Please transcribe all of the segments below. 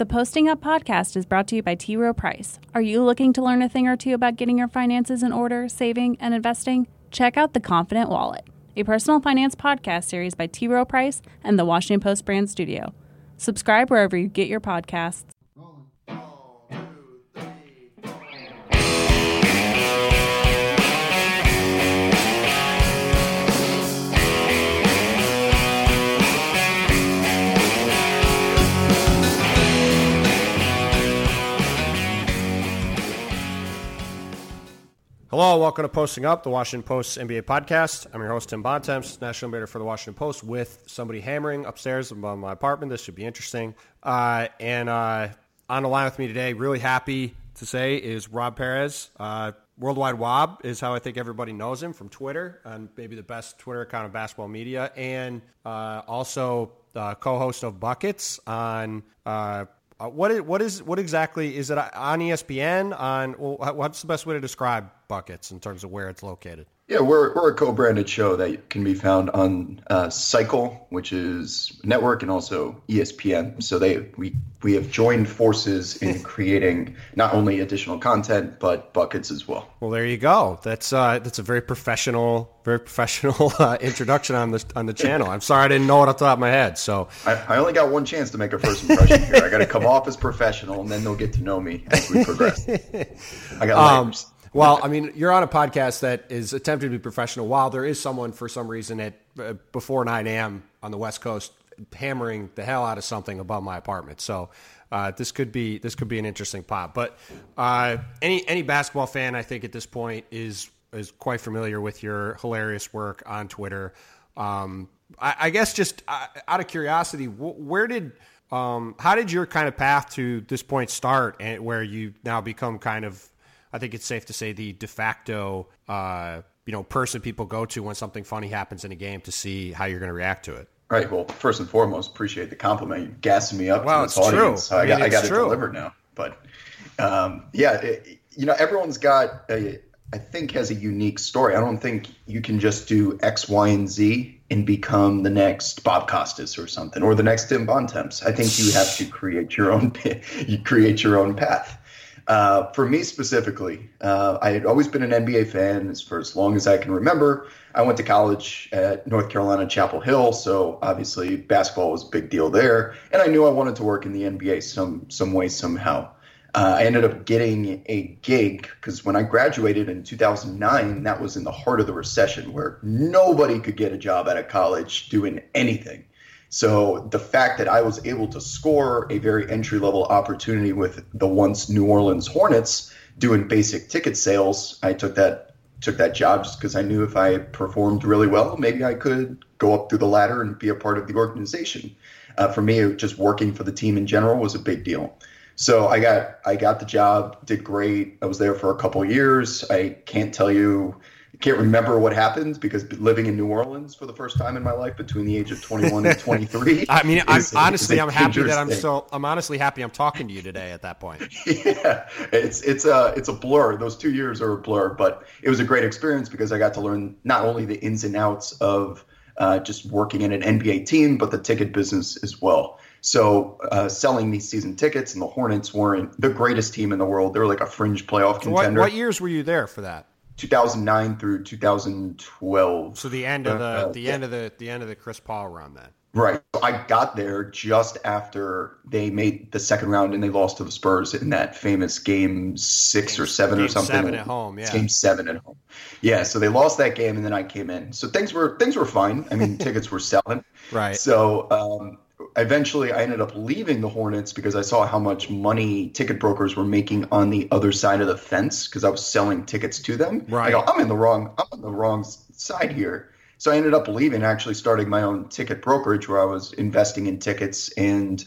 The Posting Up podcast is brought to you by T. Rowe Price. Are you looking to learn a thing or two about getting your finances in order, saving, and investing? Check out The Confident Wallet, a personal finance podcast series by T. Rowe Price and the Washington Post brand studio. Subscribe wherever you get your podcasts. Hello, welcome to Posting Up, the Washington Post NBA podcast. I'm your host, Tim Bontemps, national editor for the Washington Post, with somebody hammering upstairs above my apartment. This should be interesting. Uh, and uh, on the line with me today, really happy to say, is Rob Perez. Uh, Worldwide Wob is how I think everybody knows him from Twitter, and maybe the best Twitter account of basketball media, and uh, also co-host of Buckets on uh, what is what is what exactly is it on ESPN? On what's the best way to describe buckets in terms of where it's located? Yeah, we're, we're a co-branded show that can be found on uh, Cycle, which is network, and also ESPN. So they we we have joined forces in creating not only additional content but buckets as well. Well, there you go. That's uh, that's a very professional, very professional uh, introduction on the on the channel. I'm sorry I didn't know it off the top of my head. So I, I only got one chance to make a first impression here. I got to come off as professional, and then they'll get to know me as we progress. I got layers. Well, I mean, you're on a podcast that is attempting to be professional. While there is someone for some reason at uh, before 9 a.m. on the West Coast hammering the hell out of something above my apartment, so uh, this could be this could be an interesting pop. But uh, any any basketball fan, I think at this point is is quite familiar with your hilarious work on Twitter. Um, I, I, guess just uh, out of curiosity, where did um, how did your kind of path to this point start, and where you now become kind of I think it's safe to say the de facto uh, you know person people go to when something funny happens in a game to see how you're going to react to it. Right. Well, first and foremost, appreciate the compliment. You're gassing me up well, to this audience. True. I, I, got, I got it delivered now. But um, yeah, it, you know, everyone's got a, I think has a unique story. I don't think you can just do X, Y, and Z and become the next Bob Costas or something, or the next Tim Bontemps. I think you have to create your own, you create your own path. Uh, for me specifically, uh, I had always been an NBA fan as for as long as I can remember. I went to college at North Carolina Chapel Hill, so obviously basketball was a big deal there, and I knew I wanted to work in the NBA some some way somehow. Uh, I ended up getting a gig because when I graduated in 2009, that was in the heart of the recession where nobody could get a job out of college doing anything. So the fact that I was able to score a very entry level opportunity with the once New Orleans Hornets doing basic ticket sales, I took that took that job just because I knew if I performed really well, maybe I could go up through the ladder and be a part of the organization. Uh, for me, just working for the team in general was a big deal. So I got I got the job, did great. I was there for a couple years. I can't tell you can't remember what happened because living in New Orleans for the first time in my life between the age of 21 and 23. I mean, I'm honestly, I'm happy that I'm still, I'm honestly happy I'm talking to you today at that point. yeah, it's, it's a, it's a blur. Those two years are a blur, but it was a great experience because I got to learn not only the ins and outs of uh, just working in an NBA team, but the ticket business as well. So uh, selling these season tickets, and the Hornets weren't the greatest team in the world. They were like a fringe playoff so contender. What, what years were you there for that? 2009 through 2012. So the end of the uh, the yeah. end of the the end of the Chris Paul run then. Right. I got there just after they made the second round and they lost to the Spurs in that famous game six game, or seven or something. Seven at home, yeah. Game seven at home. Yeah. So they lost that game and then I came in. So things were things were fine. I mean, tickets were selling. Right. So um, eventually I ended up leaving the Hornets because I saw how much money ticket brokers were making on the other side of the fence because I was selling tickets to them. Right. I go, I'm in the wrong I'm on the wrong side here. So I ended up leaving, actually starting my own ticket brokerage where I was investing in tickets and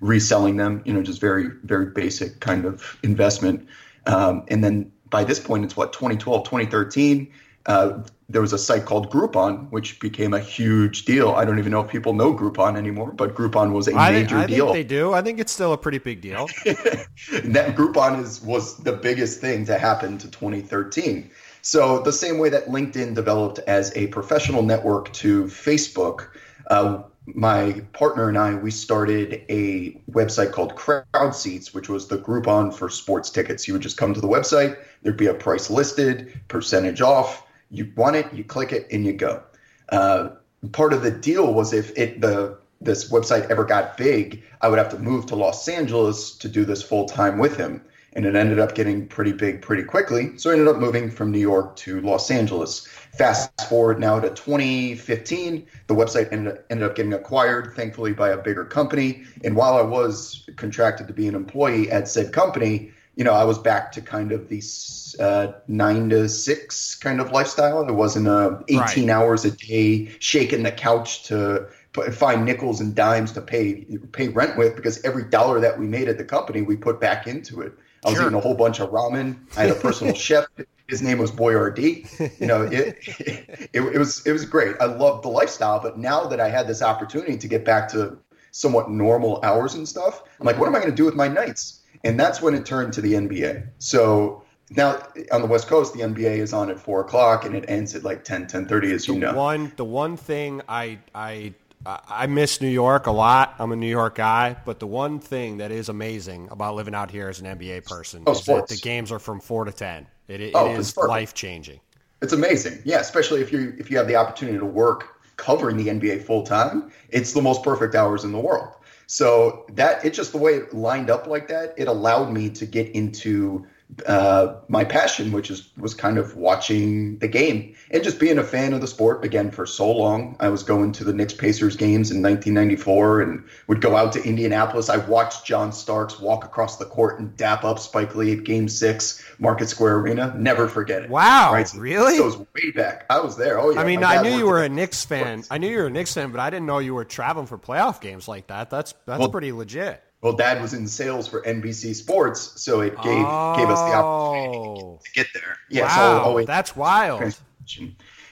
reselling them, you know, just very, very basic kind of investment. Um, and then by this point, it's what, 2012, 2013. Uh, there was a site called Groupon, which became a huge deal. I don't even know if people know Groupon anymore, but Groupon was a I major think, I deal. Think they do. I think it's still a pretty big deal. that Groupon is was the biggest thing to happen to 2013. So the same way that LinkedIn developed as a professional network to Facebook, uh, my partner and I, we started a website called Crowd Seats, which was the Groupon for sports tickets. You would just come to the website, there'd be a price listed, percentage off. You want it, you click it, and you go. Uh, part of the deal was if it the this website ever got big, I would have to move to Los Angeles to do this full time with him. And it ended up getting pretty big pretty quickly. So I ended up moving from New York to Los Angeles. Fast forward now to 2015, the website ended, ended up getting acquired, thankfully, by a bigger company. And while I was contracted to be an employee at said company, you know, I was back to kind of the uh, nine to six kind of lifestyle. It wasn't uh, 18 right. hours a day shaking the couch to find nickels and dimes to pay pay rent with because every dollar that we made at the company we put back into it. I was sure. eating a whole bunch of ramen. I had a personal chef. His name was Boyardee. You know, it, it, it was it was great. I loved the lifestyle, but now that I had this opportunity to get back to somewhat normal hours and stuff, I'm like, what am I going to do with my nights? And that's when it turned to the NBA. So now on the West Coast, the NBA is on at four o'clock and it ends at like 10, 10 30, as the you know. One, the one thing I, I, I miss New York a lot. I'm a New York guy, but the one thing that is amazing about living out here as an NBA person oh, is sports. that the games are from four to ten. It, it, oh, it is life changing. It's amazing, yeah. Especially if you if you have the opportunity to work covering the NBA full time, it's the most perfect hours in the world. So that it's just the way it lined up like that. It allowed me to get into uh, my passion, which is was kind of watching the game and just being a fan of the sport again for so long. I was going to the Knicks Pacers games in 1994 and would go out to Indianapolis. I watched John Starks walk across the court and dap up Spike Lee at Game Six, Market Square Arena. Never forget it. Wow, right? So really? So it was way back. I was there. Oh yeah. I mean, I knew you were a Knicks fan. I knew you were a Knicks fan, but I didn't know you were traveling for playoff games like that. That's that's well, pretty legit. Well, Dad was in sales for NBC Sports, so it gave oh. gave us the oh. opportunity to get there. Yeah, wow, so that's wild.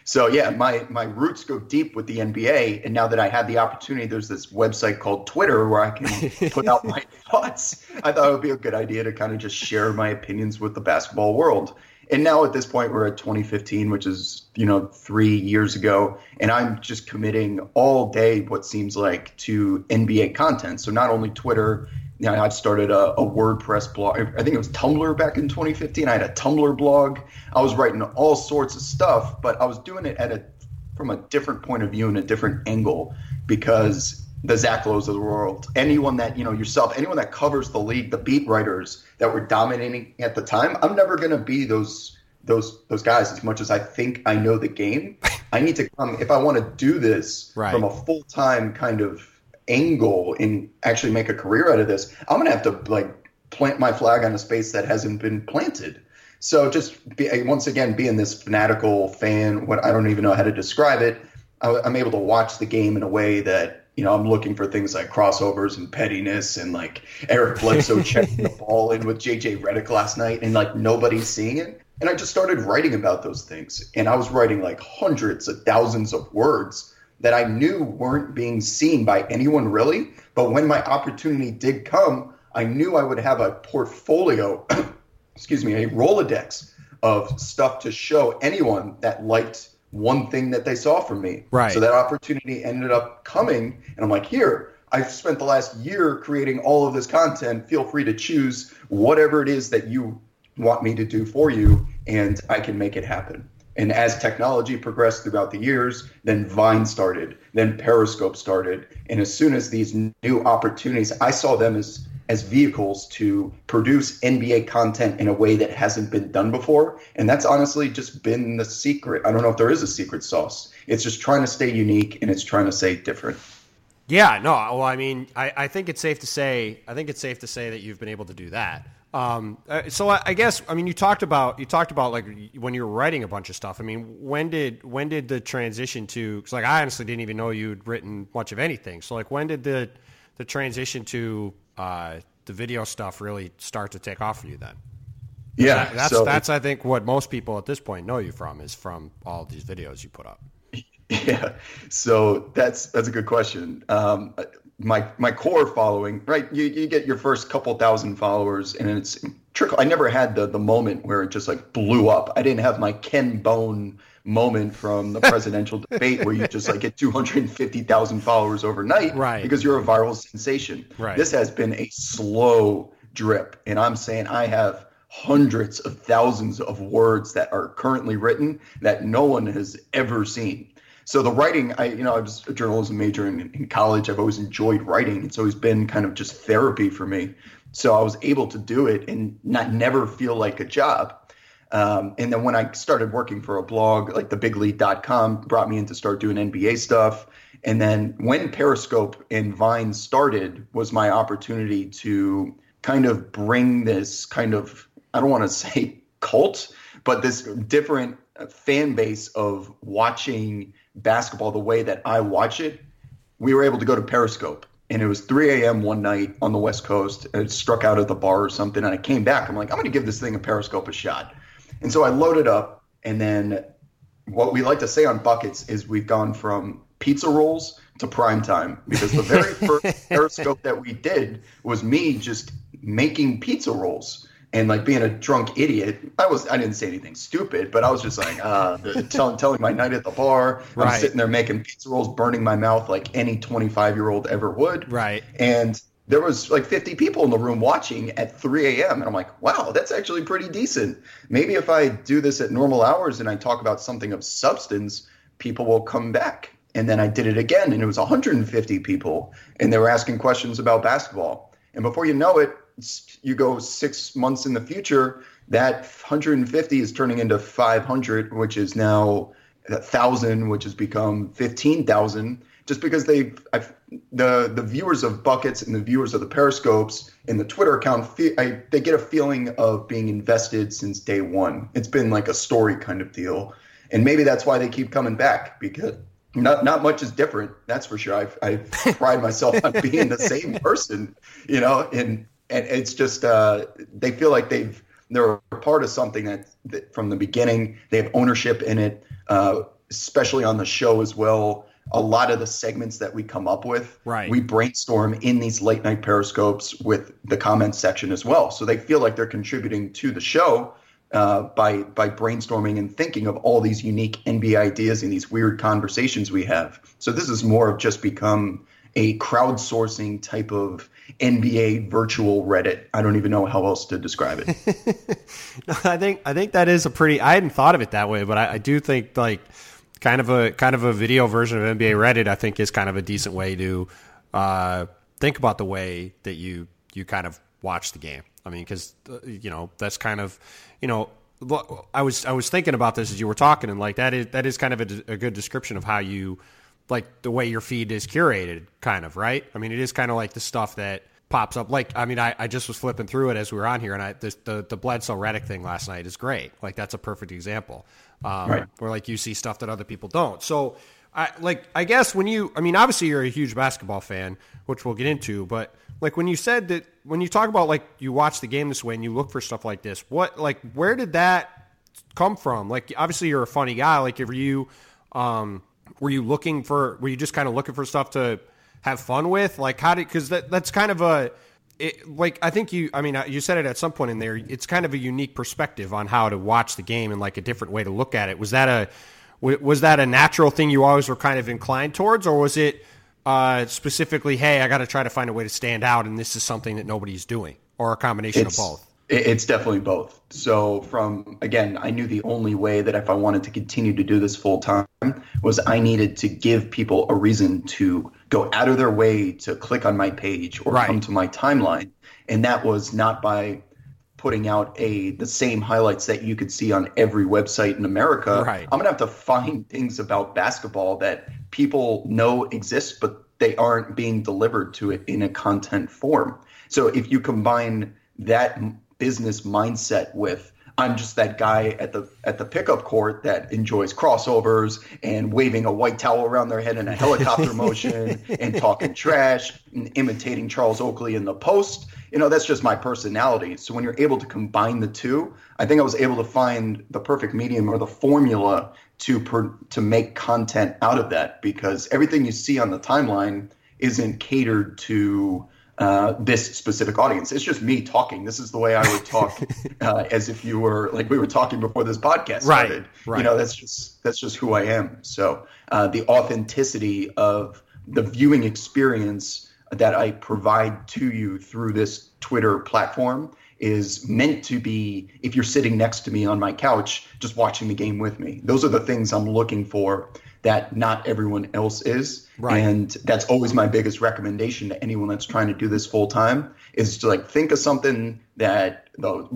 So yeah, my my roots go deep with the NBA, and now that I had the opportunity, there's this website called Twitter where I can put out my thoughts. I thought it would be a good idea to kind of just share my opinions with the basketball world. And now at this point, we're at 2015, which is you know three years ago, and I'm just committing all day what seems like to NBA content. So not only Twitter, you know, I've started a, a WordPress blog. I think it was Tumblr back in 2015. I had a Tumblr blog. I was writing all sorts of stuff, but I was doing it at a from a different point of view and a different angle because the Zach Lowe's of the world, anyone that you know yourself, anyone that covers the league, the beat writers that were dominating at the time, I'm never going to be those those those guys as much as I think I know the game. I need to come if I want to do this right. from a full time kind of angle and actually make a career out of this. I'm going to have to like plant my flag on a space that hasn't been planted. So just be, once again, being this fanatical fan, what I don't even know how to describe it, I, I'm able to watch the game in a way that you know, I'm looking for things like crossovers and pettiness and like Eric Bledsoe checking the ball in with JJ Redick last night and like nobody's seeing it. And I just started writing about those things. And I was writing like hundreds of thousands of words that I knew weren't being seen by anyone really. But when my opportunity did come, I knew I would have a portfolio, excuse me, a Rolodex of stuff to show anyone that liked one thing that they saw from me. Right. So that opportunity ended up coming, and I'm like, here, I've spent the last year creating all of this content. Feel free to choose whatever it is that you want me to do for you, and I can make it happen. And as technology progressed throughout the years, then Vine started, then Periscope started. And as soon as these new opportunities, I saw them as as vehicles to produce NBA content in a way that hasn't been done before. And that's honestly just been the secret. I don't know if there is a secret sauce. It's just trying to stay unique and it's trying to stay different. Yeah, no, well, I mean, I, I think it's safe to say, I think it's safe to say that you've been able to do that. Um, uh, so I, I, guess I mean you talked about you talked about like when you were writing a bunch of stuff. I mean, when did when did the transition to? Because like I honestly didn't even know you'd written much of anything. So like when did the the transition to uh, the video stuff really start to take off for you then? Yeah, that, that's so that's I think what most people at this point know you from is from all these videos you put up. Yeah, so that's that's a good question. Um, my my core following, right? You you get your first couple thousand followers, and it's trickle. I never had the the moment where it just like blew up. I didn't have my Ken Bone moment from the presidential debate where you just like get 250,000 followers overnight right. because you're a viral sensation. Right. This has been a slow drip and I'm saying I have hundreds of thousands of words that are currently written that no one has ever seen. So the writing, I you know, I was a journalism major in, in college. I've always enjoyed writing. It's always been kind of just therapy for me. So I was able to do it and not never feel like a job. Um, and then when I started working for a blog like thebiglead.com brought me in to start doing NBA stuff. And then when Periscope and Vine started was my opportunity to kind of bring this kind of, I don't want to say cult, but this different fan base of watching basketball the way that I watch it. We were able to go to Periscope and it was 3 a.m. one night on the West Coast. It struck out at the bar or something. And I came back. I'm like, I'm going to give this thing a Periscope a shot. And so I loaded up, and then what we like to say on buckets is we've gone from pizza rolls to prime time because the very first Periscope that we did was me just making pizza rolls and like being a drunk idiot. I was I didn't say anything stupid, but I was just like uh, telling telling my night at the bar. I'm sitting there making pizza rolls, burning my mouth like any 25 year old ever would. Right. And there was like 50 people in the room watching at 3 a.m. And I'm like, wow, that's actually pretty decent. Maybe if I do this at normal hours and I talk about something of substance, people will come back. And then I did it again, and it was 150 people, and they were asking questions about basketball. And before you know it, you go six months in the future, that 150 is turning into 500, which is now a thousand, which has become 15,000 just because they the the viewers of buckets and the viewers of the periscopes and the Twitter account fe- I, they get a feeling of being invested since day one. It's been like a story kind of deal, and maybe that's why they keep coming back because not not much is different. That's for sure. I've I pride myself on being the same person, you know, and and it's just uh, they feel like they've they're a part of something that, that from the beginning they have ownership in it, uh, especially on the show as well a lot of the segments that we come up with, Right. we brainstorm in these late night periscopes with the comments section as well. So they feel like they're contributing to the show uh, by by brainstorming and thinking of all these unique NBA ideas and these weird conversations we have. So this is more of just become a crowdsourcing type of NBA virtual Reddit. I don't even know how else to describe it. I think I think that is a pretty. I hadn't thought of it that way, but I, I do think like kind of a kind of a video version of NBA Reddit. I think is kind of a decent way to uh, think about the way that you you kind of watch the game. I mean, because you know that's kind of you know. I was I was thinking about this as you were talking, and like that is that is kind of a, a good description of how you like the way your feed is curated, kind of right. I mean, it is kind of like the stuff that pops up. Like, I mean, I, I just was flipping through it as we were on here, and I this, the the Bledsoe Redick thing last night is great. Like, that's a perfect example um, Right. where like you see stuff that other people don't. So, I like I guess when you, I mean, obviously you're a huge basketball fan, which we'll get into, but like when you said that when you talk about like you watch the game this way and you look for stuff like this, what like where did that come from? Like, obviously you're a funny guy. Like, were you, um, were you looking for? Were you just kind of looking for stuff to have fun with? Like, how did? Because that that's kind of a. It, like I think you, I mean, uh, you said it at some point in there. It's kind of a unique perspective on how to watch the game and like a different way to look at it. Was that a, was that a natural thing you always were kind of inclined towards, or was it uh, specifically, hey, I got to try to find a way to stand out, and this is something that nobody's doing, or a combination It's- of both? It's definitely both. So from again, I knew the only way that if I wanted to continue to do this full time was I needed to give people a reason to go out of their way to click on my page or Right. come to my timeline, and that was not by putting out a the same highlights that you could see on every website in America. Right. I'm gonna have to find things about basketball that people know exist, but they aren't being delivered to it in a content form. So if you combine that business mindset with I'm just that guy at the at the pickup court that enjoys crossovers and waving a white towel around their head in a helicopter motion and talking trash and imitating Charles Oakley in the post. You know, that's just my personality. So when you're able to combine the two, I think I was able to find the perfect medium or the formula to per, to make content out of that because everything you see on the timeline isn't catered to uh, this specific audience. It's just me talking. This is the way I would talk, uh, as if you were like we were talking before this podcast started. Right, right. You know, that's just that's just who I am. So uh, the authenticity of the viewing experience that I provide to you through this Twitter platform is meant to be if you're sitting next to me on my couch just watching the game with me. Those are the things I'm looking for that not everyone else is. Right. And that's always my biggest recommendation to anyone that's trying to do this full time is to like think of something that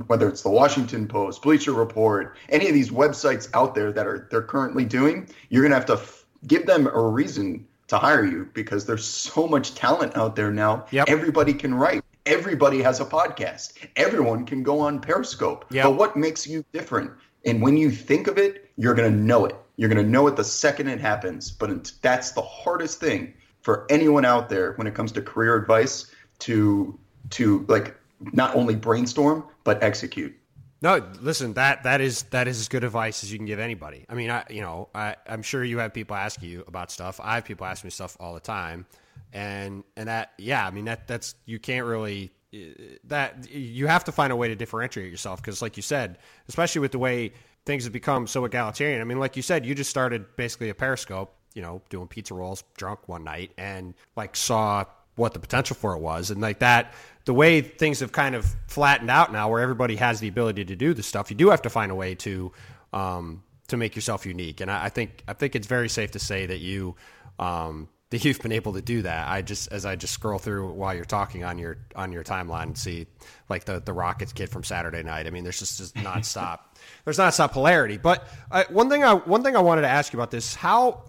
whether it's the Washington Post, Bleacher Report, any of these websites out there that are they're currently doing, you're going to have to f- give them a reason to hire you because there's so much talent out there now. Yep. Everybody can write. Everybody has a podcast. Everyone can go on Periscope. Yep. But what makes you different? And when you think of it, you're going to know it. You're going to know it the second it happens. But that's the hardest thing for anyone out there when it comes to career advice to to like not only brainstorm but execute. No, listen that that is that is as good advice as you can give anybody. I mean, I you know I I'm sure you have people ask you about stuff. I have people ask me stuff all the time, and and that yeah, I mean that that's you can't really eh, that you have to find a way to differentiate yourself because like you said, especially with the way things have become so egalitarian. I mean, like you said, you just started basically a Periscope, you know, doing pizza rolls drunk one night, and like saw what the potential for it was, and like that the way things have kind of flattened out now, where everybody has the ability to do this stuff, you do have to find a way to um, to make yourself unique. And I, I, think I think it's very safe to say that you um, that you've been able to do that. I just as I just scroll through while you're talking on your on your timeline and see like the the Rockets kid from Saturday night. I mean, there's just, just nonstop there's nonstop polarity. But uh, one thing I one thing I wanted to ask you about this how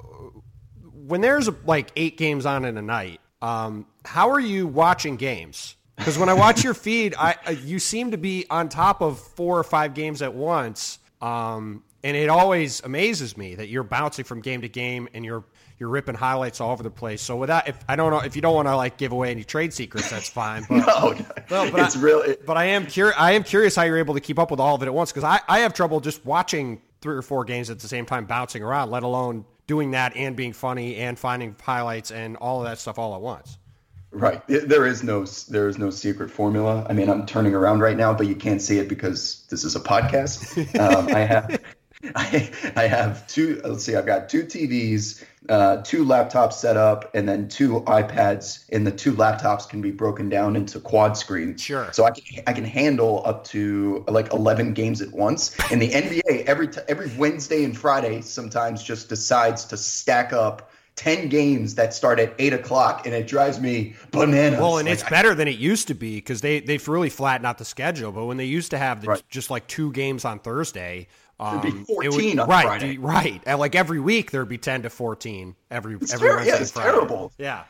when there's like eight games on in a night. Um, how are you watching games? Because when I watch your feed, I uh, you seem to be on top of four or five games at once, um, and it always amazes me that you're bouncing from game to game and you're you're ripping highlights all over the place. So without, if I don't know if you don't want to like give away any trade secrets, that's fine. But, no, no, but it's I, really. But I am curious. I am curious how you're able to keep up with all of it at once because I, I have trouble just watching three or four games at the same time, bouncing around, let alone doing that and being funny and finding highlights and all of that stuff all at once. Right. There is no there is no secret formula. I mean, I'm turning around right now, but you can't see it because this is a podcast. Um, I have I, I have two. Let's see. I've got two TVs, uh, two laptops set up, and then two iPads. And the two laptops can be broken down into quad screens. Sure. So I can I can handle up to like eleven games at once. And the NBA every t- every Wednesday and Friday sometimes just decides to stack up 10 games that start at 8 o'clock and it drives me bananas well and like, it's better than it used to be because they, they've really flattened out the schedule but when they used to have the, right. just like two games on thursday um, be 14 would, on right, Friday. right. And like every week there'd be 10 to 14 every it's every ter- Wednesday yeah, it's Friday. terrible. Yeah.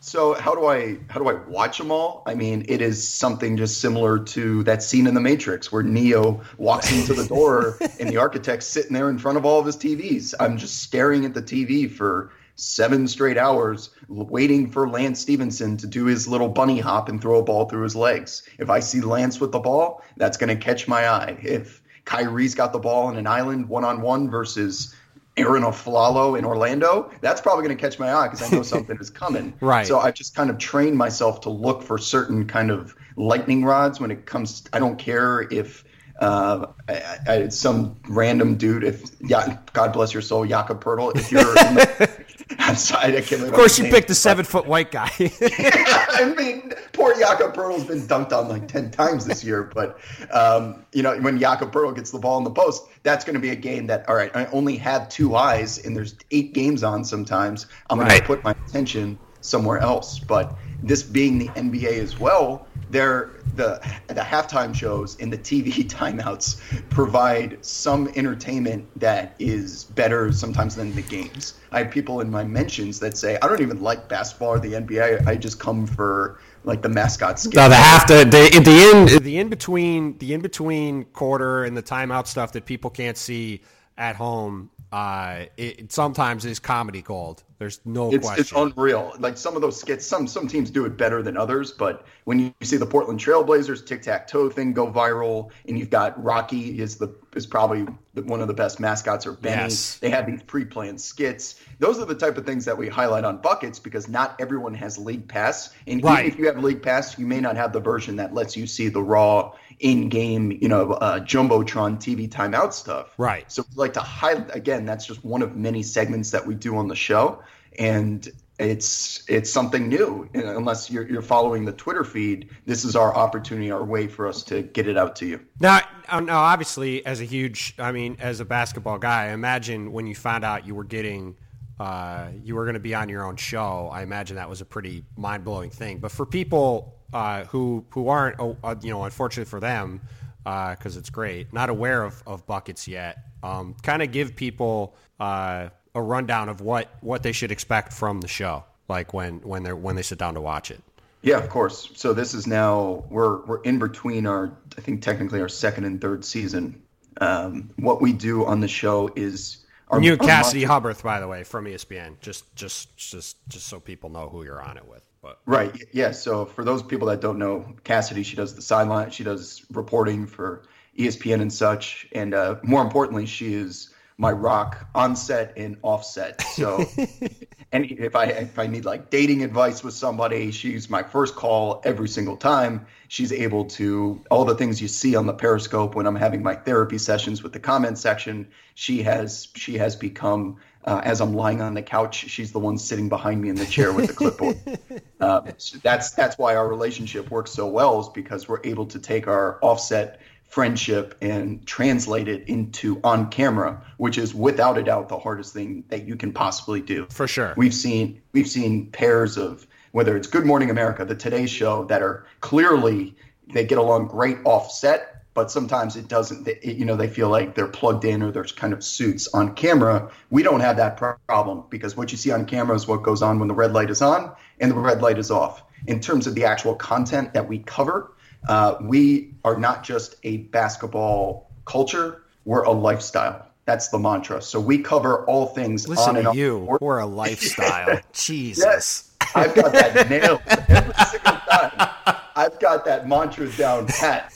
So how do I how do I watch them all? I mean, it is something just similar to that scene in The Matrix where Neo walks into the door and the architect's sitting there in front of all of his TVs. I'm just staring at the TV for seven straight hours, waiting for Lance Stephenson to do his little bunny hop and throw a ball through his legs. If I see Lance with the ball, that's going to catch my eye. If Kyrie's got the ball on an island one on one versus Arron Afflalo in Orlando, that's probably going to catch my eye because I know something is coming. Right. So I've just kind of trained myself to look for certain kind of lightning rods when it comes. I don't care if uh, I, I, some random dude, if yeah, God bless your soul, Jakob Poeltl, if you're in the, I'm sorry, I can't Of course, you picked the seven foot white guy. I mean, poor Jakob Poeltl's been dunked on like ten times this year. But um, you know, when Jakob Poeltl gets the ball in the post, that's going to be a game that all right. I only have two eyes, and there's eight games on. Sometimes I'm going Right. to put my attention somewhere else. But this being the NBA as well, they're the the halftime shows and the TV timeouts provide some entertainment that is better sometimes than the games. I have people in my mentions that say I don't even like basketball or the NBA. I just come for like the mascot skit. The half the the the in the in between the in between quarter and the timeout stuff that people can't see at home. Uh, it, it sometimes is comedy gold. There's no it's, question. It's unreal. Like some of those skits, some some teams do it better than others. But when you see the Portland Trailblazers tic tac toe thing go viral, and you've got Rocky is the is probably the, one of the best mascots, or Benny. Yes. They have these pre-planned skits. Those are the type of things that we highlight on buckets because not everyone has League Pass, and Right. even if you have League Pass, you may not have the version that lets you see the raw in-game, you know, uh, jumbotron TV timeout stuff. Right. So we like to highlight again. That's just one of many segments that we do on the show, and it's it's something new. Unless you're you're following the Twitter feed, this is our opportunity, our way for us to get it out to you. Now, uh, now, obviously, as a huge, I mean, as a basketball guy, imagine when you found out you were getting, uh, you were going to be on your own show, I imagine that was a pretty mind blowing thing. But for people uh, who who aren't, oh, uh, you know, unfortunately for them, because it's great, not aware of, of buckets yet, um, kind of give people uh, a rundown of what what they should expect from the show, like when when they when they sit down to watch it. Yeah, of course. So this is now we're we're in between our I think technically our second and third season. Um, what we do on the show is our our Cassidy mantra- Hubbard, by the way, from ESPN, just just just just so people know who you're on it with. But Right. Yeah. So for those people that don't know, Cassidy, she does the sideline. She does reporting for ESPN and such. And uh, more importantly, she is my rock on set and offset. So, and if I if I need like dating advice with somebody, she's my first call every single time. She's able to all the things you see on the Periscope when I'm having my therapy sessions with the comment section. She has she has become uh, as I'm lying on the couch, she's the one sitting behind me in the chair with the clipboard. Uh, so that's that's why our relationship works so well is because we're able to take our offset friendship and translate it into on camera, which is without a doubt the hardest thing that you can possibly do. For sure. We've seen we've seen pairs of whether it's Good Morning America, the Today Show, that are clearly they get along great offset, but sometimes it doesn't. They, you know, they feel like they're plugged in or there's kind of suits on camera. We don't have that problem because what you see on camera is what goes on when the red light is on and the red light is off. In terms of the actual content that we cover, uh, we are not just a basketball culture; we're a lifestyle. That's the mantra. So we cover all things Listen on and to off you. court. We're a lifestyle. Jesus. Yes, I've got that nailed every single time. I've got that mantra down pat.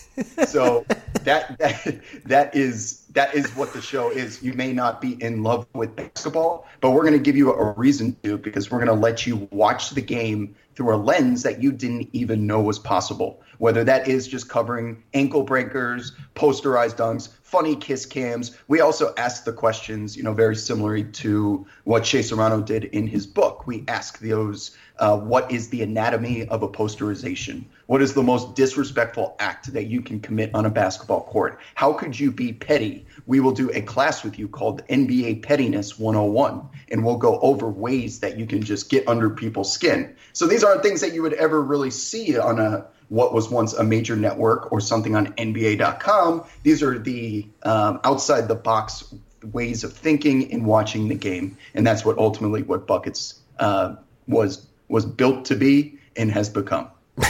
So that that that is that is what the show is. You may not be in love with basketball, but we're going to give you a reason to because we're going to let you watch the game through a lens that you didn't even know was possible. Whether that is just covering ankle breakers, posterized dunks, funny kiss cams. We also ask the questions, you know, very similar to what Shea Serrano did in his book. We ask those, uh, what is the anatomy of a posterization? What is the most disrespectful act that you can commit on a basketball court? How could you be petty? We will do a class with you called NBA Pettiness 101, and we'll go over ways that you can just get under people's skin. So these aren't things that you would ever really see on a what was once a major network or something on NBA.com. These are the um, outside the box ways of thinking and watching the game, and that's what ultimately what buckets uh, was was built to be and has become.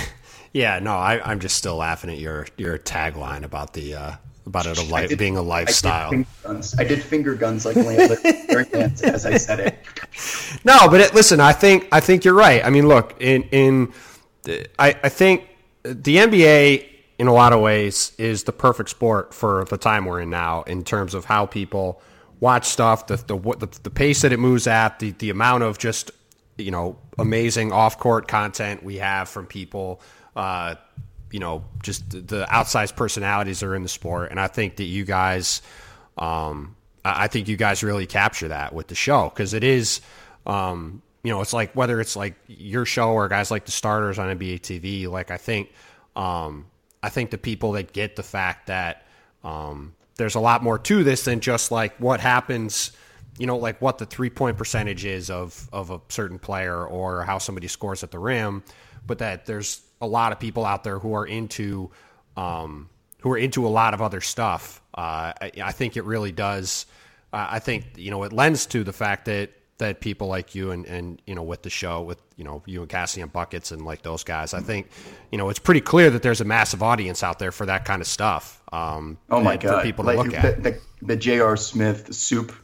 Yeah, no, I, I'm just still laughing at your your tagline about the uh, about it a li- did- being a I did lifestyle. finger guns, I did finger guns like Lance as I said it. No, but it, listen, I think I think you're right. I mean, look, in in I, I think the NBA in a lot of ways is the perfect sport for the time we're in now in terms of how people watch stuff, the the the, the pace that it moves at, the the amount of just you know amazing off court content we have from people. Uh, you know, just the- outsized personalities that are in the sport, and I think that you guys, um, I I think you guys really capture that with the show because it is, um, you know, it's like whether it's like your show or guys like the starters on NBA TV. Like I think, um, I think the people that get the fact that um, there's a lot more to this than just like what happens. You know, like what the three point percentage is of of a certain player or how somebody scores at the rim, but that there's a lot of people out there who are into um, who are into a lot of other stuff. Uh, I, I think it really does. Uh, I think you know it lends to the fact that that people like you and and you know with the show with you know you and Cassie and buckets and like those guys. I think you know it's pretty clear that there's a massive audience out there for that kind of stuff. Um, Oh my god! for people to Like, look at. the, the, the J.R. Smith soup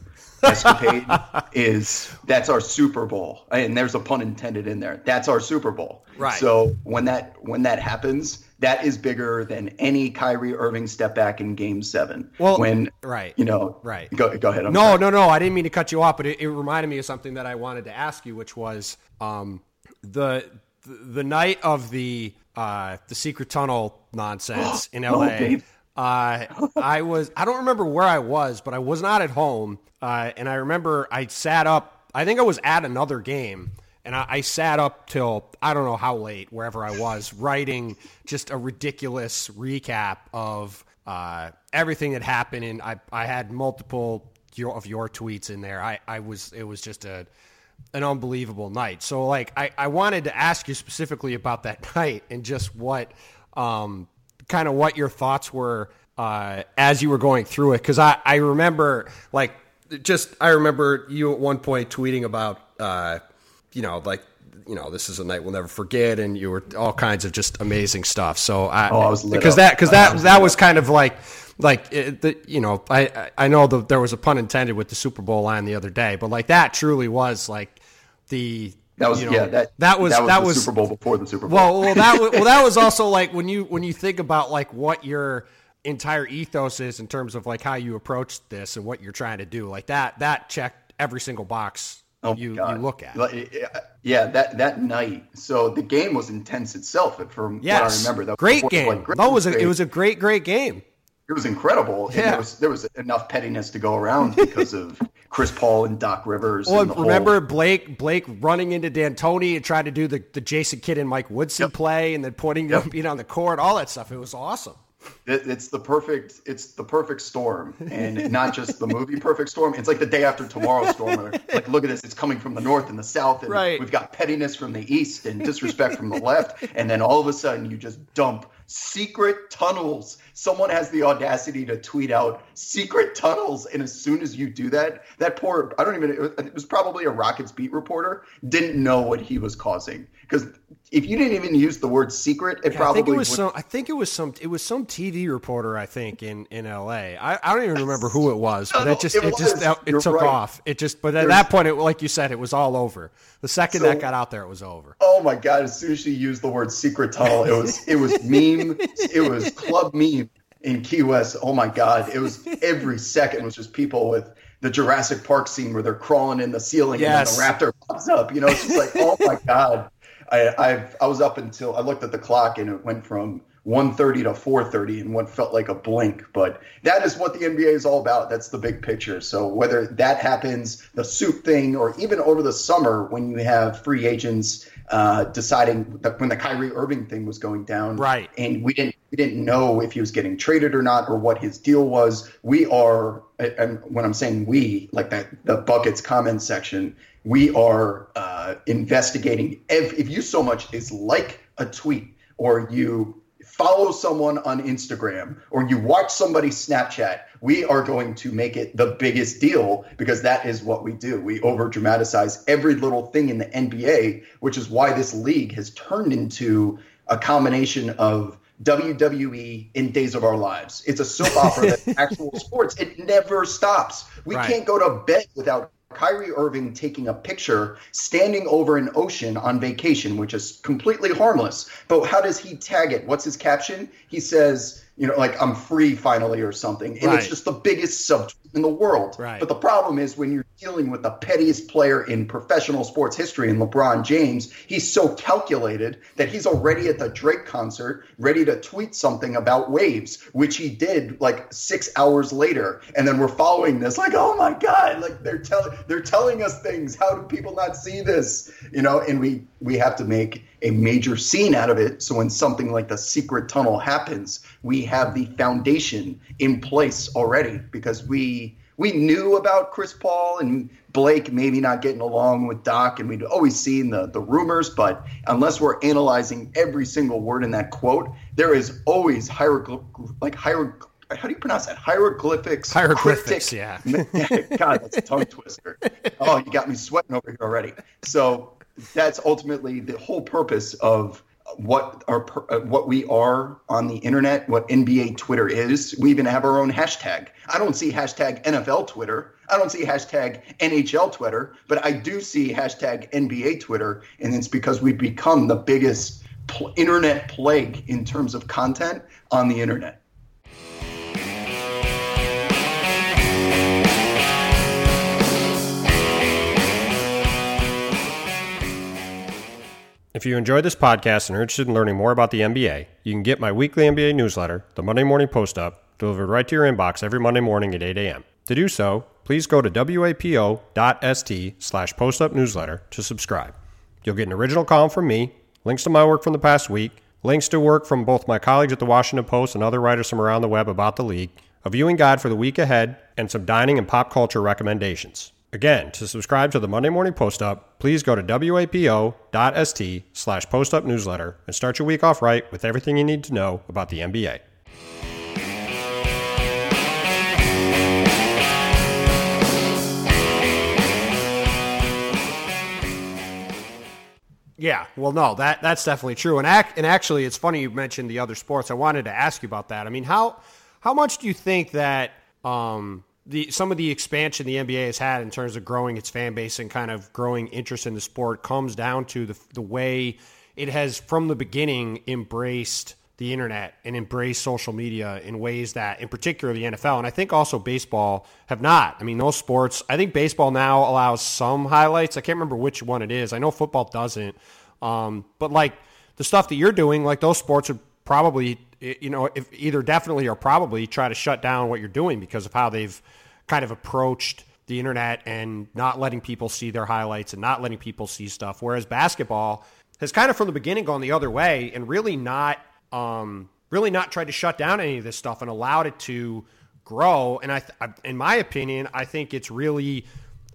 escapade is that's our Super Bowl, and there's a pun intended in there. That's our Super Bowl. Right. So when that when that happens, that is bigger than any Kyrie Irving step back in Game Seven. Well, when right, you know, right. Go go ahead. I'm no, sorry. no, no. I didn't mean to cut you off, but it, it reminded me of something that I wanted to ask you, which was um, the the night of the uh, the secret tunnel nonsense in Oh, LA. uh, I was I don't remember where I was, but I was not at home, uh, and I remember I sat up. I think I was at another game. And I, I sat up till I don't know how late, wherever I was, writing just a ridiculous recap of uh, everything that happened. And I, I had multiple your, of your tweets in there. I, I was it was just a an unbelievable night. So like I, I wanted to ask you specifically about that night and just what um, kind of what your thoughts were uh, as you were going through it. Cause I, I remember like just I remember you at one point tweeting about uh, you know, like you know, this is a night we'll never forget, and you were all kinds of just amazing stuff. So I, Oh, I was because that because that was that was kind of like like it, the, you know I I know the, there was a pun intended with the Super Bowl line the other day, but like that truly was like the That was you know, yeah. That that was that was that the was Super Bowl before the Super Bowl. well, well, that was, well, that was also like when you when you think about like what your entire ethos is in terms of like how you approach this and what you're trying to do. Like that that checked every single box Oh, you you look at. Yeah, that that night. So the game was intense itself. From Yes, what I remember, that great was, game. like, great- that was a, it was a great great game. it was incredible. And Yeah. there was there was enough pettiness to go around because of Chris Paul and Doc Rivers. Well, and the whole- remember Blake Blake running into D'Antoni and trying to do the, the Jason Kidd and Mike Woodson Yep. play, and then putting them being on the court, all that stuff. It was awesome. It, it's the perfect it's the perfect storm and not just the movie perfect storm. It's like the day after tomorrow storm like look at this it's coming from the north and the south and Right. we've got pettiness from the east and disrespect from the left. And then all of a sudden you just dump secret tunnels. Someone has the audacity to tweet out secret tunnels. And as soon as you do that that poor i don't even it was, it was probably a rockets beat reporter didn't know what he was causing because if you didn't even use the word secret it Yeah, probably I think it was would- some. I think it was some. It was some TV reporter. I think in in L.A. I, I don't even remember who it was, but No, it just it it, just was. it You're took right. off. It just. But at There's- that point, it, like you said, it was all over. The second So- that got out there, it was over. Oh my god! As soon as she used the word secret tunnel, it was it was meme. It was club meme in Key West. Oh my god! It was every second was just people with the Jurassic Park scene where they're crawling in the ceiling Yes. and the raptor pops up. You know, it's just like oh my god. I I I was up until I looked at the clock and it went from 1.30 to 4.30 in what felt like a blink. But that is what the nba is all about. That's the big picture. So whether that happens the soup thing or even over the summer when you have free agents uh, deciding that when the Kyrie Irving thing was going down Right. and we didn't we didn't know if he was getting traded or not or what his deal was we are and when i'm saying we like that the buckets comment section we are uh, investigating if, if you so much as like a tweet or you follow someone on Instagram or you watch somebody Snapchat, we are going to make it the biggest deal because that is what we do. We over dramatize every little thing in the NBA, which is why this league has turned into a combination of WWE in Days of Our Lives. It's a soap opera that's actual sports. It never stops. We Right. can't go to bed without Kyrie Irving taking a picture standing over an ocean on vacation, which is completely harmless. But how does he tag it? What's his caption? He says, you know, like I'm free finally or something. And Right. it's just the biggest subtweet in the world. Right. But the problem is when you're dealing with the pettiest player in professional sports history in LeBron James, he's so calculated that he's already at the Drake concert ready to tweet something about waves, which he did like six hours later. And then we're following this like, oh my God, like they're telling they're telling us things. How do people not see this? You know, and we we have to make a major scene out of it. So when something like the secret tunnel happens, we have the foundation in place already because we we knew about Chris Paul and Blake maybe not getting along with Doc, and we'd always seen the the rumors. But unless we're analyzing every single word in that quote, there is always hieroglyph like hieroglyph. How do you pronounce that? Hieroglyphics. Hieroglyphics, cryptic- God, that's a tongue twister. Oh, you got me sweating over here already. So that's ultimately the whole purpose of what our uh, what we are on the internet, what NBA Twitter is. We even have our own hashtag. I don't see hashtag NFL Twitter. I don't see hashtag NHL Twitter, but I do see hashtag NBA Twitter, and it's because we've become the biggest pl- internet plague in terms of content on the internet. If you enjoyed this podcast and are interested in learning more about the NBA, you can get my weekly NBA newsletter, the Monday Morning Post Up, delivered right to your inbox every Monday morning at 8 a.m. To do so, please go to wapo.st slash postup newsletter to subscribe. You'll get an original column from me, links to my work from the past week, links to work from both my colleagues at the Washington Post and other writers from around the web about the league, a viewing guide for the week ahead, and some dining and pop culture recommendations. Again, to subscribe to the Monday Morning Post Up, please go to wapo.st slash postup newsletter and start your week off right with everything you need to know about the NBA. Yeah, well, no, that that's definitely true. And and actually, it's funny you mentioned the other sports. I wanted to ask you about that. I mean, how how much do you think that um, the some of the expansion the NBA has had in terms of growing its fan base and kind of growing interest in the sport comes down to the the way it has from the beginning embraced the internet and embrace social media in ways that, in particular, the NFL and I think also baseball have not. I mean, those sports, I think baseball now allows some highlights. I can't remember which one it is. I know football doesn't. Um, but like the stuff that you're doing, like those sports would probably, you know, if either definitely or probably try to shut down what you're doing because of how they've kind of approached the internet and not letting people see their highlights and not letting people see stuff. Whereas basketball has kind of from the beginning gone the other way and really not um, really not tried to shut down any of this stuff and allowed it to grow. And I, in my opinion, I think it's really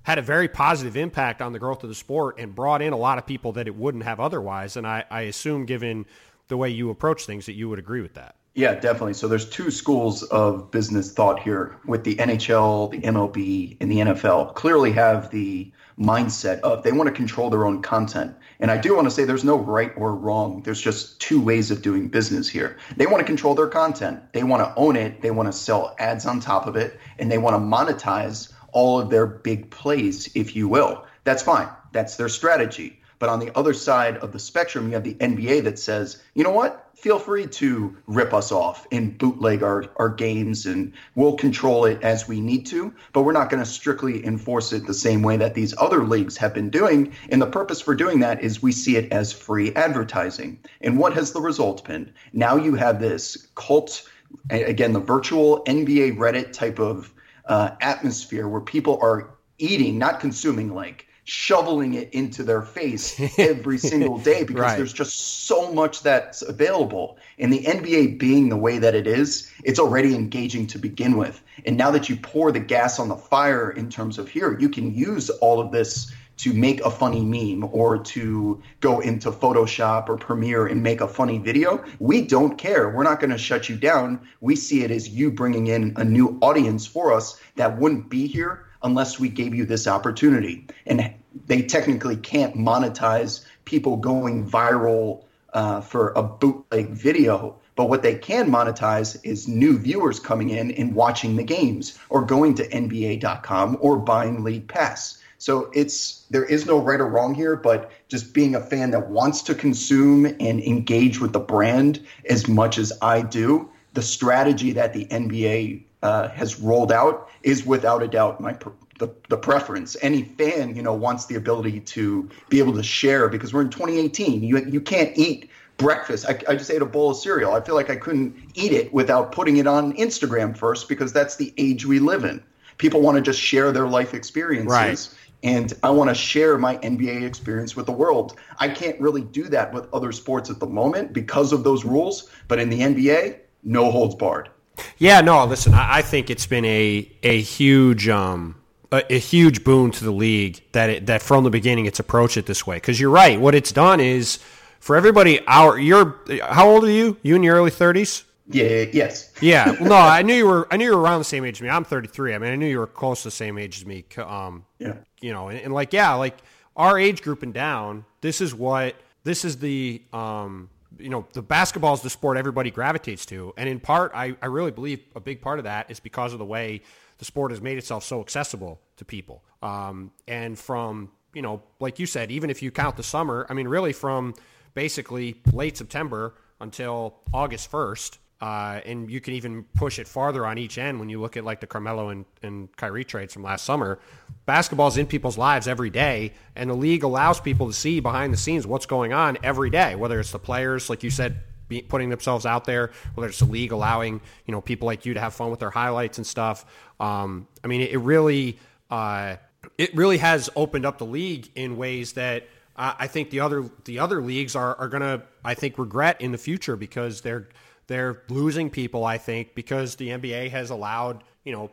had a very positive impact on the growth of the sport and brought in a lot of people that it wouldn't have otherwise. And I, I assume, given the way you approach things, that you would agree with that. Yeah, definitely. So there's two schools of business thought here with the NHL, the MLB, and the NFL. Clearly have the mindset of they want to control their own content. And I do want to say there's no right or wrong. There's just two ways of doing business here. They want to control their content. They want to own it. They want to sell ads on top of it, and they want to monetize all of their big plays, if you will. That's fine. That's their strategy. But on the other side of the spectrum, you have the NBA that says, you know what? Feel free to rip us off and bootleg our, our games, and we'll control it as we need to. But we're not going to strictly enforce it the same way that these other leagues have been doing. And the purpose for doing that is we see it as free advertising. And what has the result been? Now you have this cult, again, the virtual NBA Reddit type of uh, atmosphere where people are eating, not consuming, like shoveling it into their face every single day because right. there's just so much that's available. And the NBA being the way that it is, it's already engaging to begin with. And now that you pour the gas on the fire in terms of here, you can use all of this to make a funny meme or to go into Photoshop or Premiere and make a funny video. We don't care. We're not going to shut you down. We see it as you bringing in a new audience for us that wouldn't be here unless we gave you this opportunity. And they technically can't monetize people going viral uh, for a bootleg video. But what they can monetize is new viewers coming in and watching the games or going to NBA.com or buying League Pass. So it's there is no right or wrong here, but just being a fan that wants to consume and engage with the brand as much as I do, the strategy that the NBA uh, has rolled out is without a doubt my the, the preference. Any fan, you know, wants the ability to be able to share because we're in 2018. You you can't eat breakfast. I, I, just ate a bowl of cereal. I feel like I couldn't eat it without putting it on Instagram first because that's the age we live in. People want to just share their life experiences. Right. And I want to share my NBA experience with the world. I can't really do that with other sports at the moment because of those rules. But in the NBA, no holds barred. Yeah, no, listen, I, I think it's been a a huge um a, a huge boon to the league that it, that from the beginning it's approached it this way. Because you're right, what it's done is for everybody. Our you're how old are you? You in your early thirties? Yeah. Yes. yeah. Well, no, I knew you were. I knew you were around the same age as me. I'm 33. I mean, I knew you were close to the same age as me. Um, yeah. You know, and, and like, yeah, like our age group and down. This is what. This is the um, you know, the basketball is the sport everybody gravitates to. And in part, I, I really believe a big part of that is because of the way the sport has made itself so accessible to people. Um, and from, you know, like you said, even if you count the summer, I mean, really from basically late September until August 1st, uh, and you can even push it farther on each end when you look at like the Carmelo and, and Kyrie trades from last summer. Basketball's in people's lives every day, and the league allows people to see behind the scenes what's going on every day, whether it's the players, like you said, be, putting themselves out there, whether it's the league allowing you know people like you to have fun with their highlights and stuff. Um, I mean, it, it really uh, it really has opened up the league in ways that. I think the other the other leagues are, are going to I think regret in the future because they're they're losing people, I think, because the NBA has allowed, you know,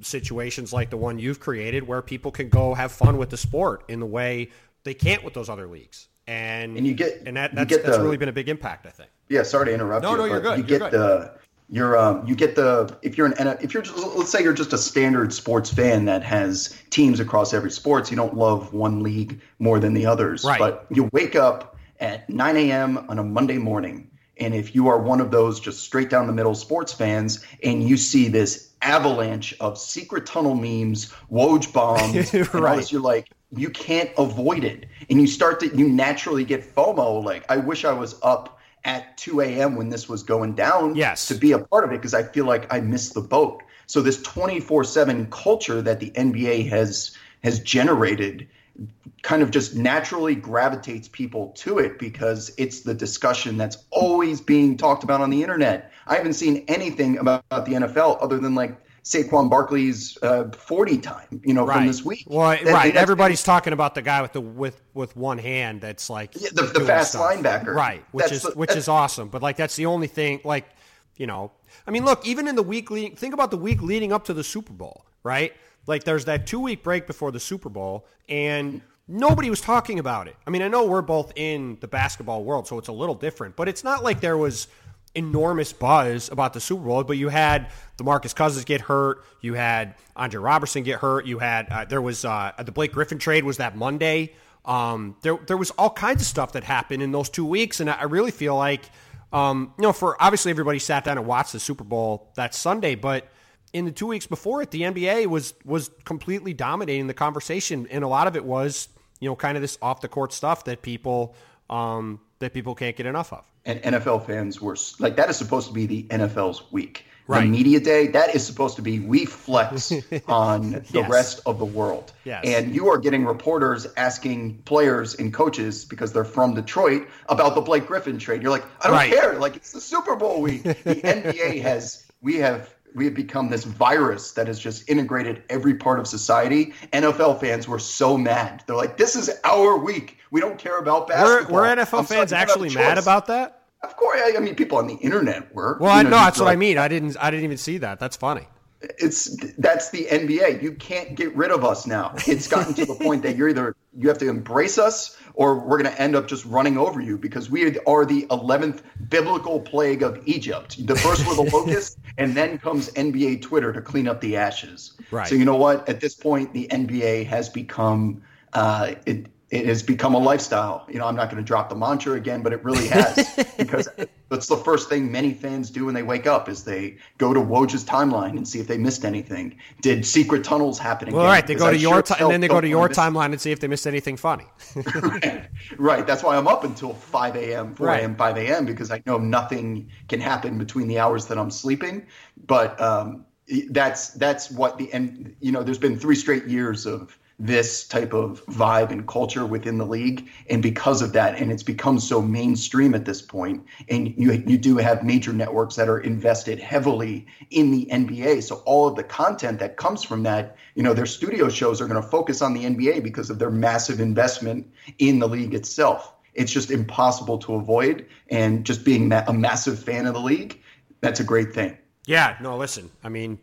situations like the one you've created where people can go have fun with the sport in the way they can't with those other leagues. And, and you get and that, that's, that's really been a big impact, I think. Yeah, sorry to interrupt no, you. No, you're good. You you're get good. the you're um you get the if you're an if you're just let's say you're just a standard sports fan that has teams across every sports, you don't love one league more than the others. Right. But you wake up at 9 a.m. on a Monday morning and if you are one of those just straight down the middle sports fans and you see this avalanche of secret tunnel memes, Woj bombs, right. and you're like, you can't avoid it. And you start to, you naturally get FOMO. Like, I wish I was up at 2 a.m. when this was going down yes. to be a part of it because I feel like I missed the boat. So this 24/7 culture that the NBA has has generated kind of just naturally gravitates people to it because it's the discussion that's always being talked about on the internet. I haven't seen anything about, the NFL other than like Saquon Barkley's uh, 40 time, you know, right. from this week. Well, that, right. Everybody's talking about the guy with the with with one hand that's like yeah, the, the fast stuff. linebacker, right? Which that's is the, which is awesome. But like that's the only thing. Like you know, I mean, look, even in the week leading, think about the week leading up to the Super Bowl, right? Like there's that two week break before the Super Bowl, and nobody was talking about it. I mean, I know we're both in the basketball world, so it's a little different, but it's not like there was enormous buzz about the Super Bowl, but you had DeMarcus Cousins get hurt, you had Andre Roberson get hurt, you had uh, there was uh, the Blake Griffin trade was that Monday. Um, there there was all kinds of stuff that happened in those two weeks, and I really feel like um, you know for obviously everybody sat down and watched the Super Bowl that Sunday, but in the two weeks before it, the NBA was was completely dominating the conversation, and a lot of it was you know, kind of this off the court stuff that people um, that people can't get enough of. And NFL fans were like, that is supposed to be the NFL's week. Right. The media day, that is supposed to be we flex on the yes. rest of the world. Yes. And you are getting reporters asking players and coaches because they're from Detroit about the Blake Griffin trade. You're like, I don't right. care. Like it's the Super Bowl week. The NBA has we have we have become this virus that has just integrated every part of society. NFL fans were so mad. They're like, "This is our week. We don't care about basketball." Were, were NFL I'm fans actually mad about that? Of course, I, I, mean, people on the internet were. Well, I know, that's what I mean. I didn't. I didn't even see that. That's funny. It's that's the NBA. You can't get rid of us now. It's gotten to the point that you're either you have to embrace us or we're going to end up just running over you because we are the 11th biblical plague of Egypt. The first were the locusts, and then comes NBA Twitter to clean up the ashes. Right. So you know what? At this point, the NBA has become uh, it, it has become a lifestyle. You know, I'm not going to drop the mantra again, but it really has because that's the first thing many fans do when they wake up is they go to Woj's timeline and see if they missed anything. Did secret tunnels happen? Well, again? right. They go to I your sure and then they go to your timeline and see if they missed anything funny. right. right. That's why I'm up until 5 a.m., 4 Right. a.m., 5 a.m. because I know nothing can happen between the hours that I'm sleeping. But um, that's that's what the and you know there's been three straight years of this type of vibe and culture within the league and because of that and it's become so mainstream at this point and you you do have major networks that are invested heavily in the NBA so all of the content that comes from that you know their studio shows are going to focus on the NBA because of their massive investment in the league itself it's just impossible to avoid and just being a massive fan of the league that's a great thing Yeah, no, listen. I mean,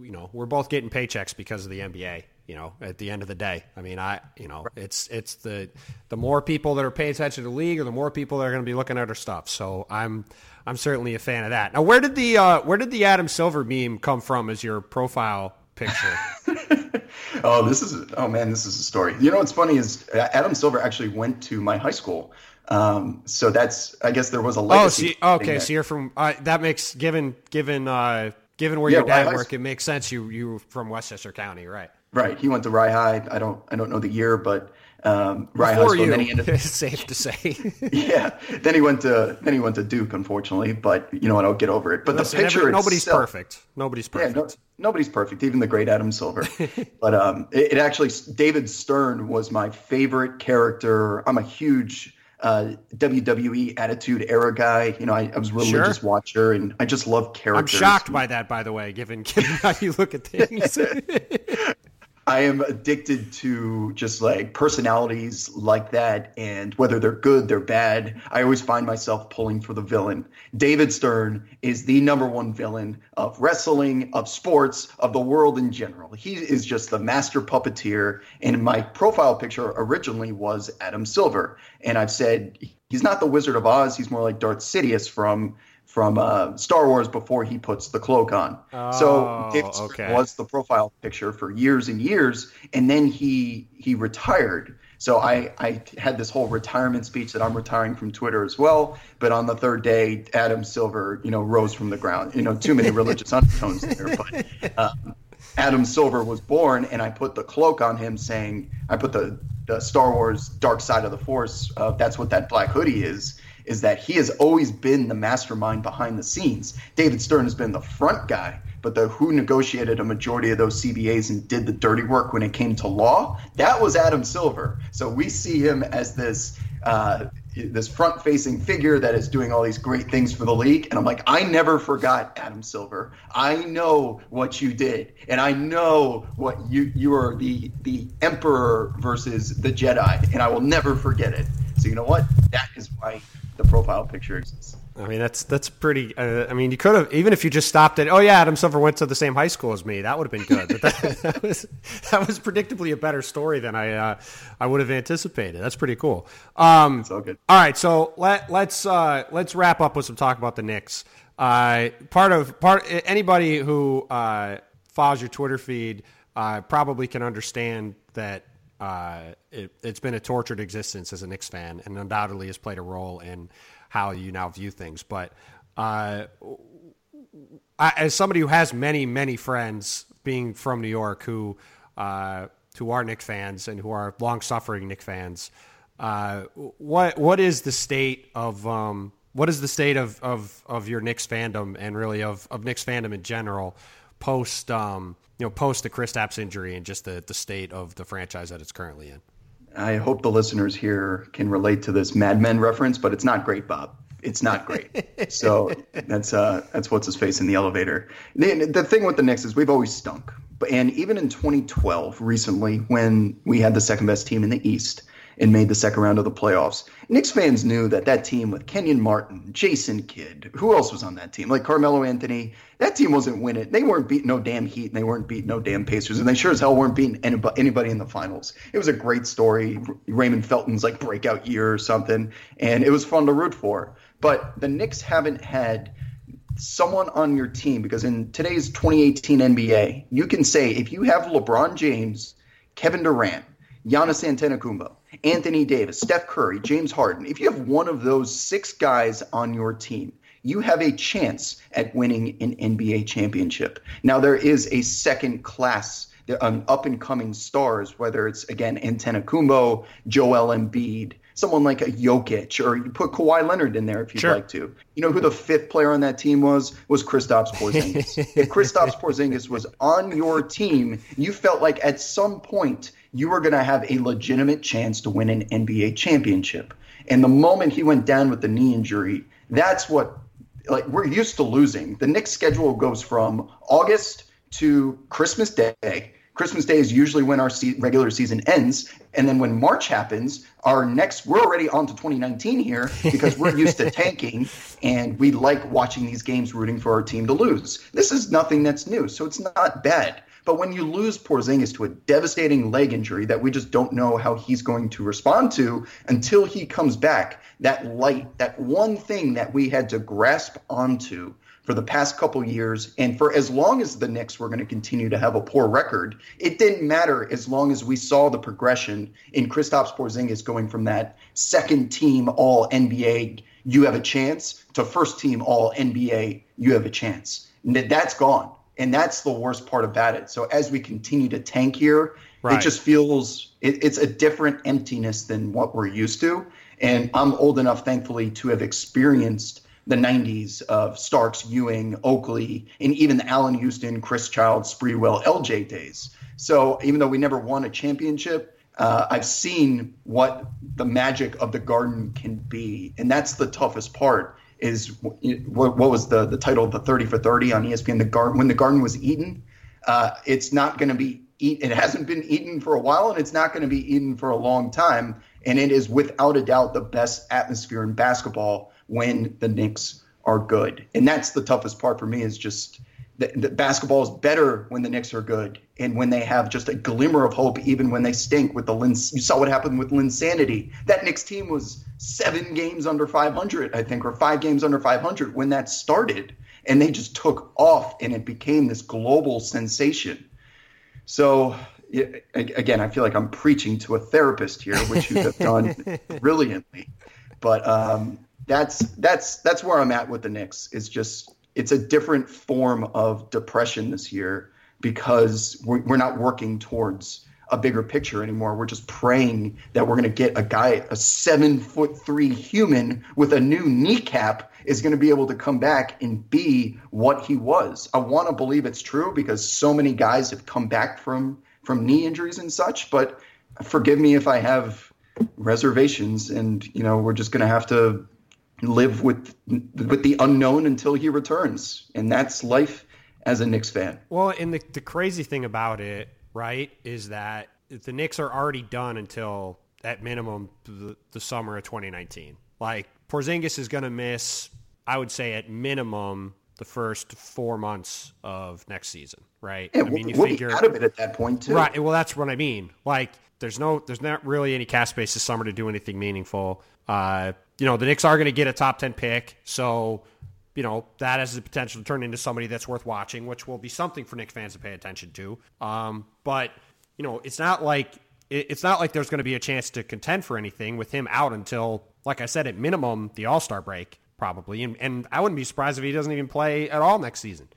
you know, we're both getting paychecks because of the NBA. You know, at the end of the day, I mean, I, you know, it's it's the the more people that are paying attention to the league, or the more people that are going to be looking at our stuff. So I'm I'm certainly a fan of that. Now, where did the uh, where did the Adam Silver meme come from as your profile picture? oh, this is oh man, this is a story. You know what's funny is uh, Adam Silver actually went to my high school. Um, so that's I guess there was a Oh, legacy. so you- okay. So you're from uh, that makes given given uh, given where Yeah, your dad Rye High worked, it makes sense. You you were from Westchester County, right? Right. He went to Rye High. I don't I don't know the year, but um, Rye High Before School. you, then he ended, it's safe to say. yeah. Then he went to then he went to Duke, unfortunately. But you know what? I'll get over it. But Listen, the picture every- nobody's itself, perfect. Nobody's Yeah, perfect. no, nobody's perfect, even the great Adam Silver. but um, it, it actually, David Stern was my favorite character. I'm a huge uh, WWE Attitude Era guy. You know, I, I was a religious Sure. watcher, and I just love characters. I'm shocked by that, by the way, given given how you look at things. I am addicted to just like personalities like that, and whether they're good, they're bad. I always find myself pulling for the villain. David Stern is the number one villain of wrestling, of sports, of the world in general. He is just the master puppeteer. And my profile picture originally was Adam Silver, and I've said he's not the Wizard of Oz. He's more like Darth Sidious from from uh, Star Wars before he puts the cloak on. so Oh, David Stern okay. was the profile picture for years and years, and then he he retired. So I I had this whole retirement speech that I'm retiring from Twitter as well. But on the third day, Adam Silver, you know, rose from the ground. You know, too many religious undertones there, but. Um, Adam Silver was born, and I put the cloak on him, saying, "I put the, the Star Wars Dark Side of the Force. Uh, that's what that black hoodie is. Is that he has always been the mastermind behind the scenes. David Stern has been the front guy, but the who negotiated a majority of those CBAs and did the dirty work when it came to law. That was Adam Silver. So we see him as this." Uh, this front-facing figure that is doing all these great things for the league, and I'm like, I never forgot Adam Silver. I know what you did, and I know what you you are the the Emperor versus the Jedi, and I will never forget it. So you know what? That is why the profile picture exists. I mean, that's that's pretty. Uh, I mean, you could have even if you just stopped at, oh yeah, Adam Silver went to the same high school as me. That would have been good. But that, that was that was predictably a better story than I uh, I would have anticipated. That's pretty cool. Um, It's all good. all right, so let let's uh, let's wrap up with some talk about the Knicks. Uh, part of part anybody who uh, follows your Twitter feed uh, probably can understand that uh, it, it's been a tortured existence as a Knicks fan, and undoubtedly has played a role in how you now view things. But uh, I, as somebody who has many many friends, being from New York, who uh, who are Knicks fans and who are long suffering Knicks fans, uh, what what is the state of um, what is the state of, of, of your Knicks fandom and really of, of Knicks fandom in general post um, you know post the Kristaps injury and just the, the state of the franchise that it's currently in? I hope the listeners here can relate to this Mad Men reference, but it's not great, Bob. It's not great. so that's uh, that's what's his face in the elevator. The, the thing with the Knicks is we've always stunk, and even in 2012, recently when we had the second best team in the East and made the second round of the playoffs, Knicks fans knew that that team with Kenyon Martin, Jason Kidd, who else was on that team? Like Carmelo Anthony, that team wasn't winning. They weren't beating no damn Heat, and they weren't beating no damn Pacers, and they sure as hell weren't beating anybody, in the finals. It was a great story. Raymond Felton's like breakout year or something, and it was fun to root for. But the Knicks haven't had someone on your team because in today's 2018 NBA, you can say if you have LeBron James, Kevin Durant, Giannis Antetokounmpo, Anthony Davis, Steph Curry, James Harden, if you have one of those six guys on your team, you have a chance at winning an NBA championship. Now there is a second class um, up and coming stars, whether it's again Antetokounmpo, Joel Embiid, someone like a Jokic, or you put Kawhi Leonard in there if you'd Sure. like to. You know who the fifth player on that team was? Was Kristaps Porzingis. if Kristaps Porzingis was on your team, you felt like at some point you were going to have a legitimate chance to win an NBA championship. And the moment he went down with the knee injury, that's what like we're used to losing. The Knicks schedule goes from August to Christmas Day. Christmas Day is usually when our se- regular season ends, and then when March happens, our next we're already on to 2019 here because we're used to tanking and we like watching these games rooting for our team to lose. This is nothing that's new, so it's not bad. But when you lose Porzingis to a devastating leg injury that we just don't know how he's going to respond to until he comes back, that light, that one thing that we had to grasp onto for the past couple years, and for as long as the Knicks were going to continue to have a poor record, it didn't matter as long as we saw the progression in Kristaps Porzingis going from that second team All NBA, you have a chance, to first team All NBA, you have a chance. That's gone, and that's the worst part about it. So as we continue to tank here, right. it just feels it, it's a different emptiness than what we're used to. And I'm old enough, thankfully, to have experienced the 90s of Starks, Ewing, Oakley, and even the Allan Houston, Chris Childs, Sprewell, LJ days. So even though we never won a championship, uh, I've seen what the magic of the Garden can be, and that's the toughest part. Is what, what was the the title of the 30 for 30 on ESPN? The Garden when the Garden was Eden. Uh, it's not going to be eat. It hasn't been eaten for a while, and it's not going to be eaten for a long time. And it is without a doubt the best atmosphere in basketball when the Knicks are good. And that's the toughest part for me is just that basketball is better when the Knicks are good and when they have just a glimmer of hope, even when they stink with the Lin. You saw what happened with Linsanity. That Knicks team was seven games under 500, I think, or five games under 500 when that started. And they just took off and it became this global sensation. So again, I feel like I'm preaching to a therapist here, which you have done brilliantly. But um, that's that's that's where I'm at with the Knicks. It's just it's a different form of depression this year because we're, we're not working towards a bigger picture anymore. We're just praying that we're going to get a guy, a seven foot three human with a new kneecap, is going to be able to come back and be what he was. I want to believe it's true because so many guys have come back from from knee injuries and such. But forgive me if I have reservations, and you know we're just going to have to live with with the unknown until he returns, and that's life as a Knicks fan. Well, and the the crazy thing about it, right, is that the Knicks are already done until at minimum the, the summer of 2019. Like Porzingis is going to miss, I would say at minimum the first four months of next season, right? Yeah, I mean, you we'll figure out of it at that point too, right? Well, that's what I mean. Like, there's no, there's not really any cap space this summer to do anything meaningful. Uh, you know, the Knicks are going to get a top 10 pick. So, you know, that has the potential to turn into somebody that's worth watching, which will be something for Knicks fans to pay attention to. Um, but, you know, it's not like it's not like there's going to be a chance to contend for anything with him out until, like I said, at minimum, the All Star break, probably. And, and I wouldn't be surprised if he doesn't even play at all next season.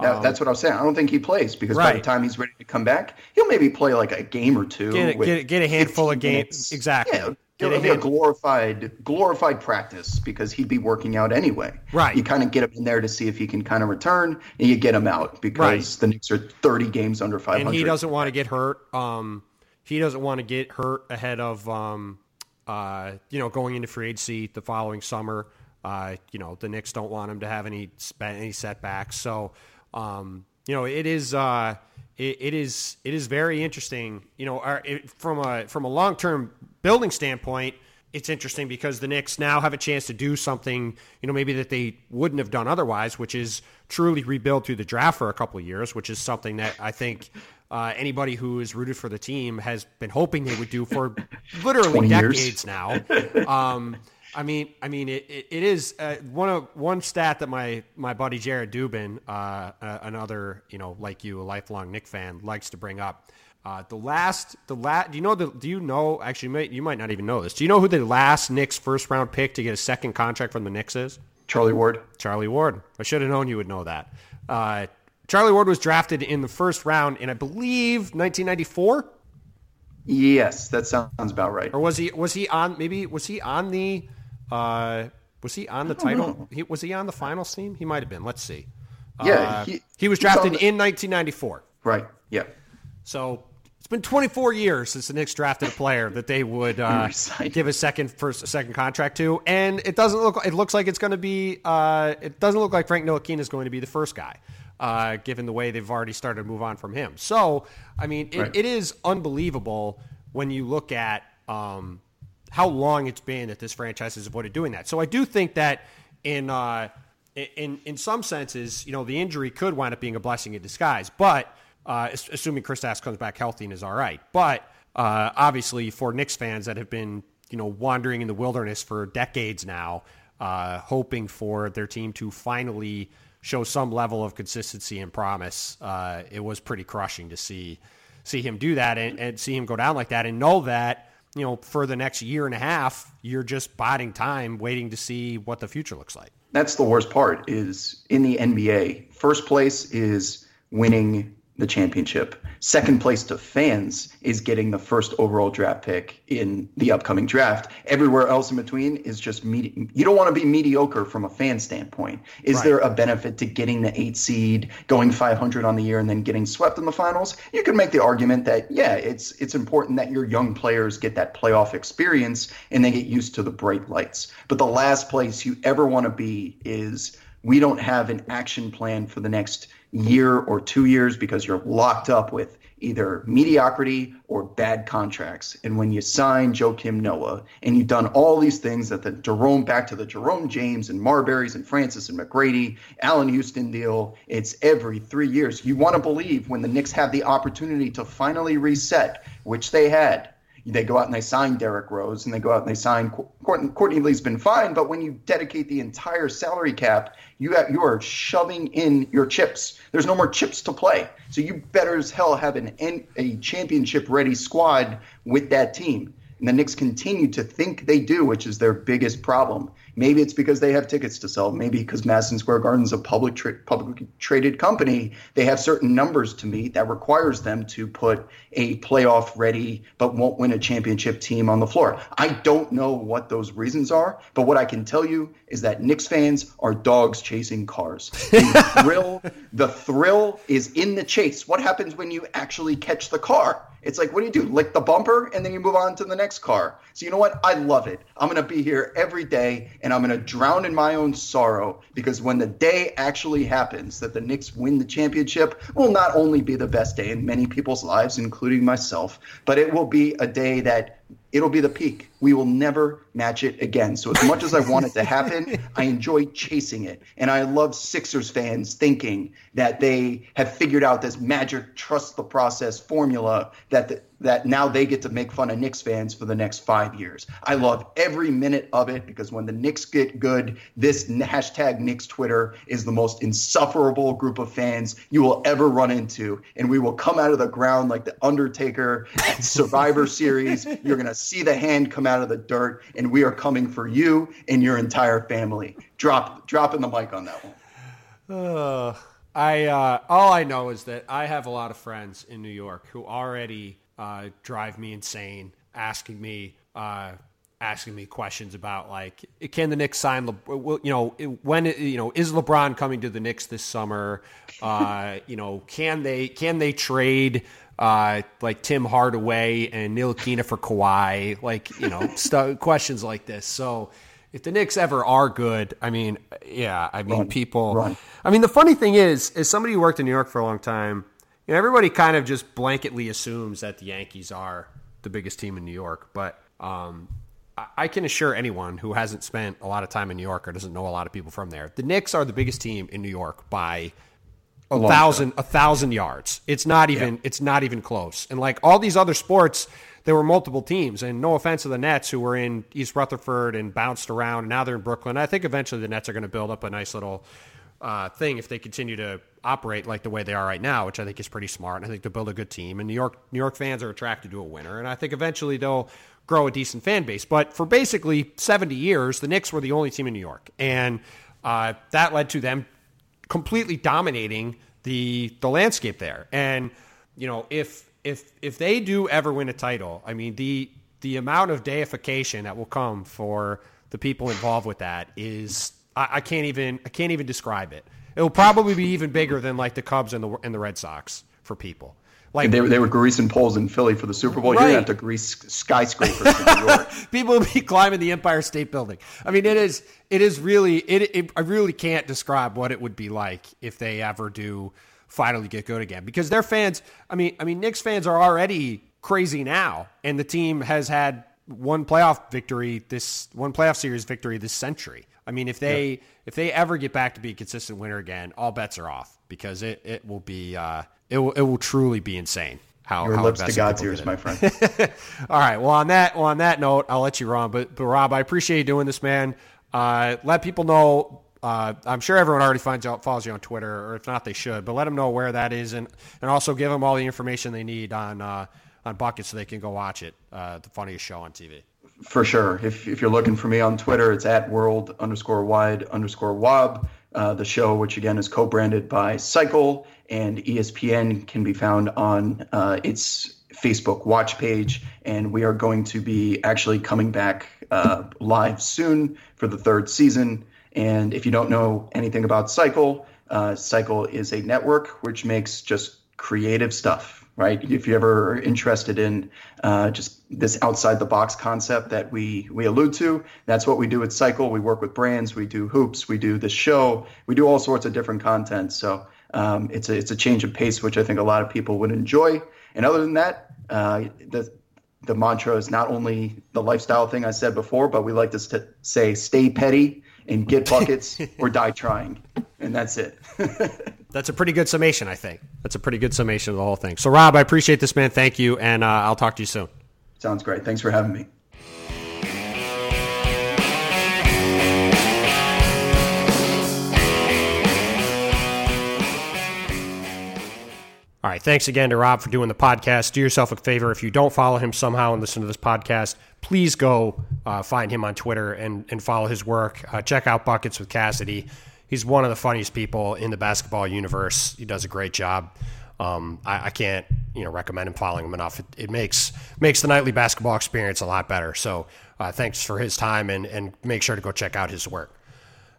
Um, that's what I was saying. I don't think he plays because right. by the time he's ready to come back, he'll maybe play like a game or two. Get, a, get, get a handful of games. Exactly. Yeah, It'll be a glorified glorified practice because he'd be working out anyway. Right. You kind of get him in there to see if he can kind of return, and you get him out because right. the Knicks are 30 games under 500. And he doesn't want to get hurt. Um, he doesn't want to get hurt ahead of um, uh, you know, going into free agency the following summer. Uh, you know, the Knicks don't want him to have any any setbacks. So, um, you know, it is. Uh, it, it is it is very interesting. You know, our, it, from a from a long term building standpoint, it's interesting because the Knicks now have a chance to do something, you know, maybe that they wouldn't have done otherwise, which is truly rebuild through the draft for a couple of years, which is something that I think uh, anybody who is rooted for the team has been hoping they would do for literally decades years. now. Um, I mean, I mean, it, it, it is uh, one of one stat that my my buddy Jared Dubin, uh, uh, another you know like you, a lifelong Knick fan, likes to bring up. Uh, the last, the last, do you know the? Do you know? Actually, you might, you might not even know this. Do you know who the last Knicks first round pick to get a second contract from the Knicks is? Charlie Ward. Charlie Ward. I should have known you would know that. Uh, Charlie Ward was drafted in the first round in, I believe, 1994. Yes, that sounds about right. Or was he? Was he on? Maybe was he on the? Uh, was he on the title? He, was he on the finals team? He might have been. Let's see. Yeah, uh, he, he, was drafted the, in 1994. Right. Yeah. So it's been 24 years since the Knicks drafted a player that they would uh, give a second first a second contract to, and it doesn't look. It looks like it's going to be. Uh, it doesn't look like Frank Ntilikina is going to be the first guy, uh, given the way they've already started to move on from him. So, I mean, it, right. it is unbelievable when you look at. Um, how long it's been that this franchise has avoided doing that. So I do think that in uh, in in some senses, you know, the injury could wind up being a blessing in disguise. But uh, assuming Kristaps comes back healthy and is all right. But uh, obviously, for Knicks fans that have been you know wandering in the wilderness for decades now, uh, hoping for their team to finally show some level of consistency and promise, uh, it was pretty crushing to see see him do that and, and see him go down like that and know that you know for the next year and a half you're just biding time waiting to see what the future looks like. That's the worst part is in the nba first place is winning the championship. Second place to fans is getting the first overall draft pick in the upcoming draft. Everywhere else in between is just medi- you don't want to be mediocre from a fan standpoint. Is right. there a benefit to getting the 8 seed, going 500 on the year and then getting swept in the finals? You could make the argument that yeah, it's it's important that your young players get that playoff experience and they get used to the bright lights. But the last place you ever want to be is we don't have an action plan for the next year or two years because you're locked up with either mediocrity or bad contracts. And when you sign Joakim Noah and you've done all these things that the Jerome back to the Jerome James and Marburys and Francis and McGrady, Allan Houston deal, it's every three years. You want to believe when the Knicks have the opportunity to finally reset, which they had, they go out and they sign Derrick Rose and they go out and they sign Courtney, Courtney Lee's been fine, but when you dedicate the entire salary cap, you have, you are shoving in your chips. There's no more chips to play, so you better as hell have an a championship ready squad with that team. And the Knicks continue to think they do, which is their biggest problem. Maybe it's because they have tickets to sell. Maybe because Madison Square Garden is a public tra- publicly traded company, they have certain numbers to meet that requires them to put a playoff ready but won't win a championship team on the floor. I don't know what those reasons are, but what I can tell you is that Knicks fans are dogs chasing cars. The thrill, the thrill is in the chase. What happens when you actually catch the car? It's like, what do you do? Lick the bumper and then you move on to the next car. So, you know what? I love it. I'm going to be here every day and I'm going to drown in my own sorrow because when the day actually happens that the Knicks win the championship, will not only be the best day in many people's lives, including myself, but it will be a day that it'll be the peak. We will never match it again. So as much as I want it to happen, I enjoy chasing it. And I love Sixers fans thinking that they have figured out this magic trust the process formula that the, that now they get to make fun of Knicks fans for the next five years. I love every minute of it because when the Knicks get good, this hashtag Knicks Twitter is the most insufferable group of fans you will ever run into. And we will come out of the ground like the Undertaker at Survivor Series. You're going to see the hand come out of the dirt, and we are coming for you and your entire family. Drop, dropping the mic on that one. Uh, I uh, all I know is that I have a lot of friends in New York who already uh, drive me insane, asking me uh, asking me questions about like can the Knicks sign Le- you know when you know is LeBron coming to the Knicks this summer? Uh, you know can they can they trade uh, like Tim Hardaway and Ntilikina for Kawhi? Like you know st- questions like this. So if the Knicks ever are good I mean yeah I mean run, people run. I mean the funny thing is as somebody who worked in New York for a long time you know, everybody kind of just blanketly assumes that the Yankees are the biggest team in New York, but um, I can assure anyone who hasn't spent a lot of time in New York or doesn't know a lot of people from there, the Knicks are the biggest team in New York by a, a thousand a thousand yards. It's not even yeah. it's not even close. And like all these other sports, there were multiple teams. And no offense to the Nets who were in East Rutherford and bounced around, and now they're in Brooklyn. I think eventually the Nets are going to build up a nice little uh, thing if they continue to operate like the way they are right now, which I think is pretty smart. And I think they'll build a good team. And New York New York fans are attracted to a winner, and I think eventually they'll grow a decent fan base. But for basically 70 years, the Knicks were the only team in New York, and uh, that led to them completely dominating the the landscape there. And you know, if if if they do ever win a title, I mean the the amount of deification that will come for the people involved with that is I, I can't even I can't even describe it. It will probably be even bigger than like the Cubs and the and the Red Sox for people. Like they, they were greasing poles in Philly for the Super Bowl. Right. You're gonna have to grease skyscrapers in New York. People will be climbing the Empire State Building. I mean, it is it is really it, it. I really can't describe what it would be like if they ever do finally get good again because their fans. I mean, I mean, Knicks fans are already crazy now, and the team has had one playoff victory this one playoff series victory this century. I mean, if they yeah. if they ever get back to be a consistent winner again, all bets are off because it, it will be uh, it will it will truly be insane. How, Your how lips to God's ears, my friend. all right. Well, on that well on that note, I'll let you run. But but Rob, I appreciate you doing this, man. Uh, let people know Uh, I'm sure everyone already finds out, follows you on Twitter, or if not, they should. But let them know where that is, and, and also give them all the information they need on uh, on Bucket so they can go watch it. Uh, the funniest show on TV. For sure. If, if you're looking for me on Twitter, it's at world underscore wide underscore wob. Uh, the show, which again is co-branded by Cycle and ESPN, can be found on uh, its Facebook watch page, and we are going to be actually coming back uh, live soon for the third season. And if you don't know anything about Cycle, uh, Cycle is a network which makes just creative stuff, right? If you're ever interested in uh, just this outside the box concept that we we allude to, that's what we do at Cycle. We work with brands, we do hoops, we do the show, we do all sorts of different content. So um, it's a it's a change of pace, which I think a lot of people would enjoy. And other than that, uh, the the mantra is not only the lifestyle thing I said before, but we like to st- say stay petty and get buckets or die trying. And that's it. that's a pretty good summation, I think. That's a pretty good summation of the whole thing. So, Rob, I appreciate this, man. Thank you. And uh, I'll talk to you soon. Sounds great. Thanks for having me. All right. Thanks again to Rob for doing the podcast. Do yourself a favor. If you don't follow him somehow and listen to this podcast, please go uh, find him on Twitter and, and follow his work. Uh, check out Buckets with Cassidy. He's one of the funniest people in the basketball universe. He does a great job. Um, I, I, can't you know recommend him following him enough. It, it, makes makes the nightly basketball experience a lot better. So uh, thanks for his time and, and make sure to go check out his work.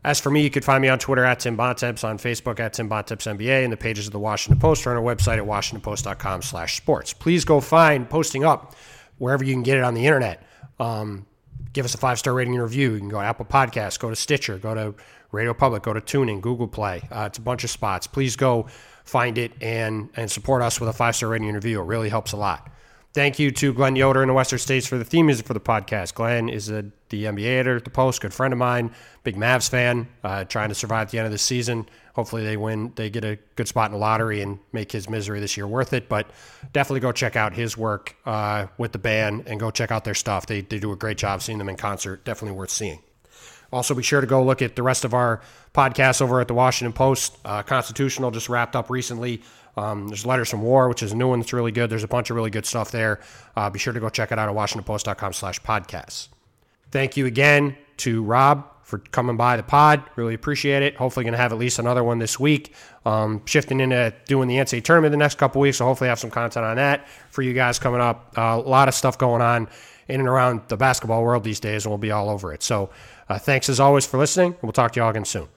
As for me, you could find me on Twitter at Tim Bontemps, on Facebook at Tim Bontemps NBA, and the pages of the Washington Post or on our website at washingtonpost.com slash sports. Please go find posting up wherever you can get it on the internet. Um, give us a five-star rating and review. You can go to Apple Podcasts, go to Stitcher, go to Radio Public, go to TuneIn, Google Play. Uh, it's a bunch of spots. Please go find it and, and support us with a five-star rating and review. It really helps a lot. Thank you to Glenn Yoder in the Western States for the theme music for the podcast. Glenn is a, the NBA editor at the Post, good friend of mine, big Mavs fan, uh, trying to survive at the end of the season. Hopefully they win, they get a good spot in the lottery and make his misery this year worth it. But definitely go check out his work uh, with the band and go check out their stuff. They, they do a great job seeing them in concert. Definitely worth seeing. Also, be sure to go look at the rest of our podcasts over at the Washington Post. Uh, Constitutional just wrapped up recently. Um, there's Letters from War, which is a new one that's really good. There's a bunch of really good stuff there. Uh, be sure to go check it out at washingtonpost.com slash podcasts. Thank you again to Rob for coming by the pod. Really appreciate it. Hopefully going to have at least another one this week. Um, shifting into doing the NCAA tournament the next couple weeks, so hopefully have some content on that for you guys coming up. Uh, a lot of stuff going on in and around the basketball world these days, and we'll be all over it. So Uh, thanks as always for listening, we'll talk to you all again soon.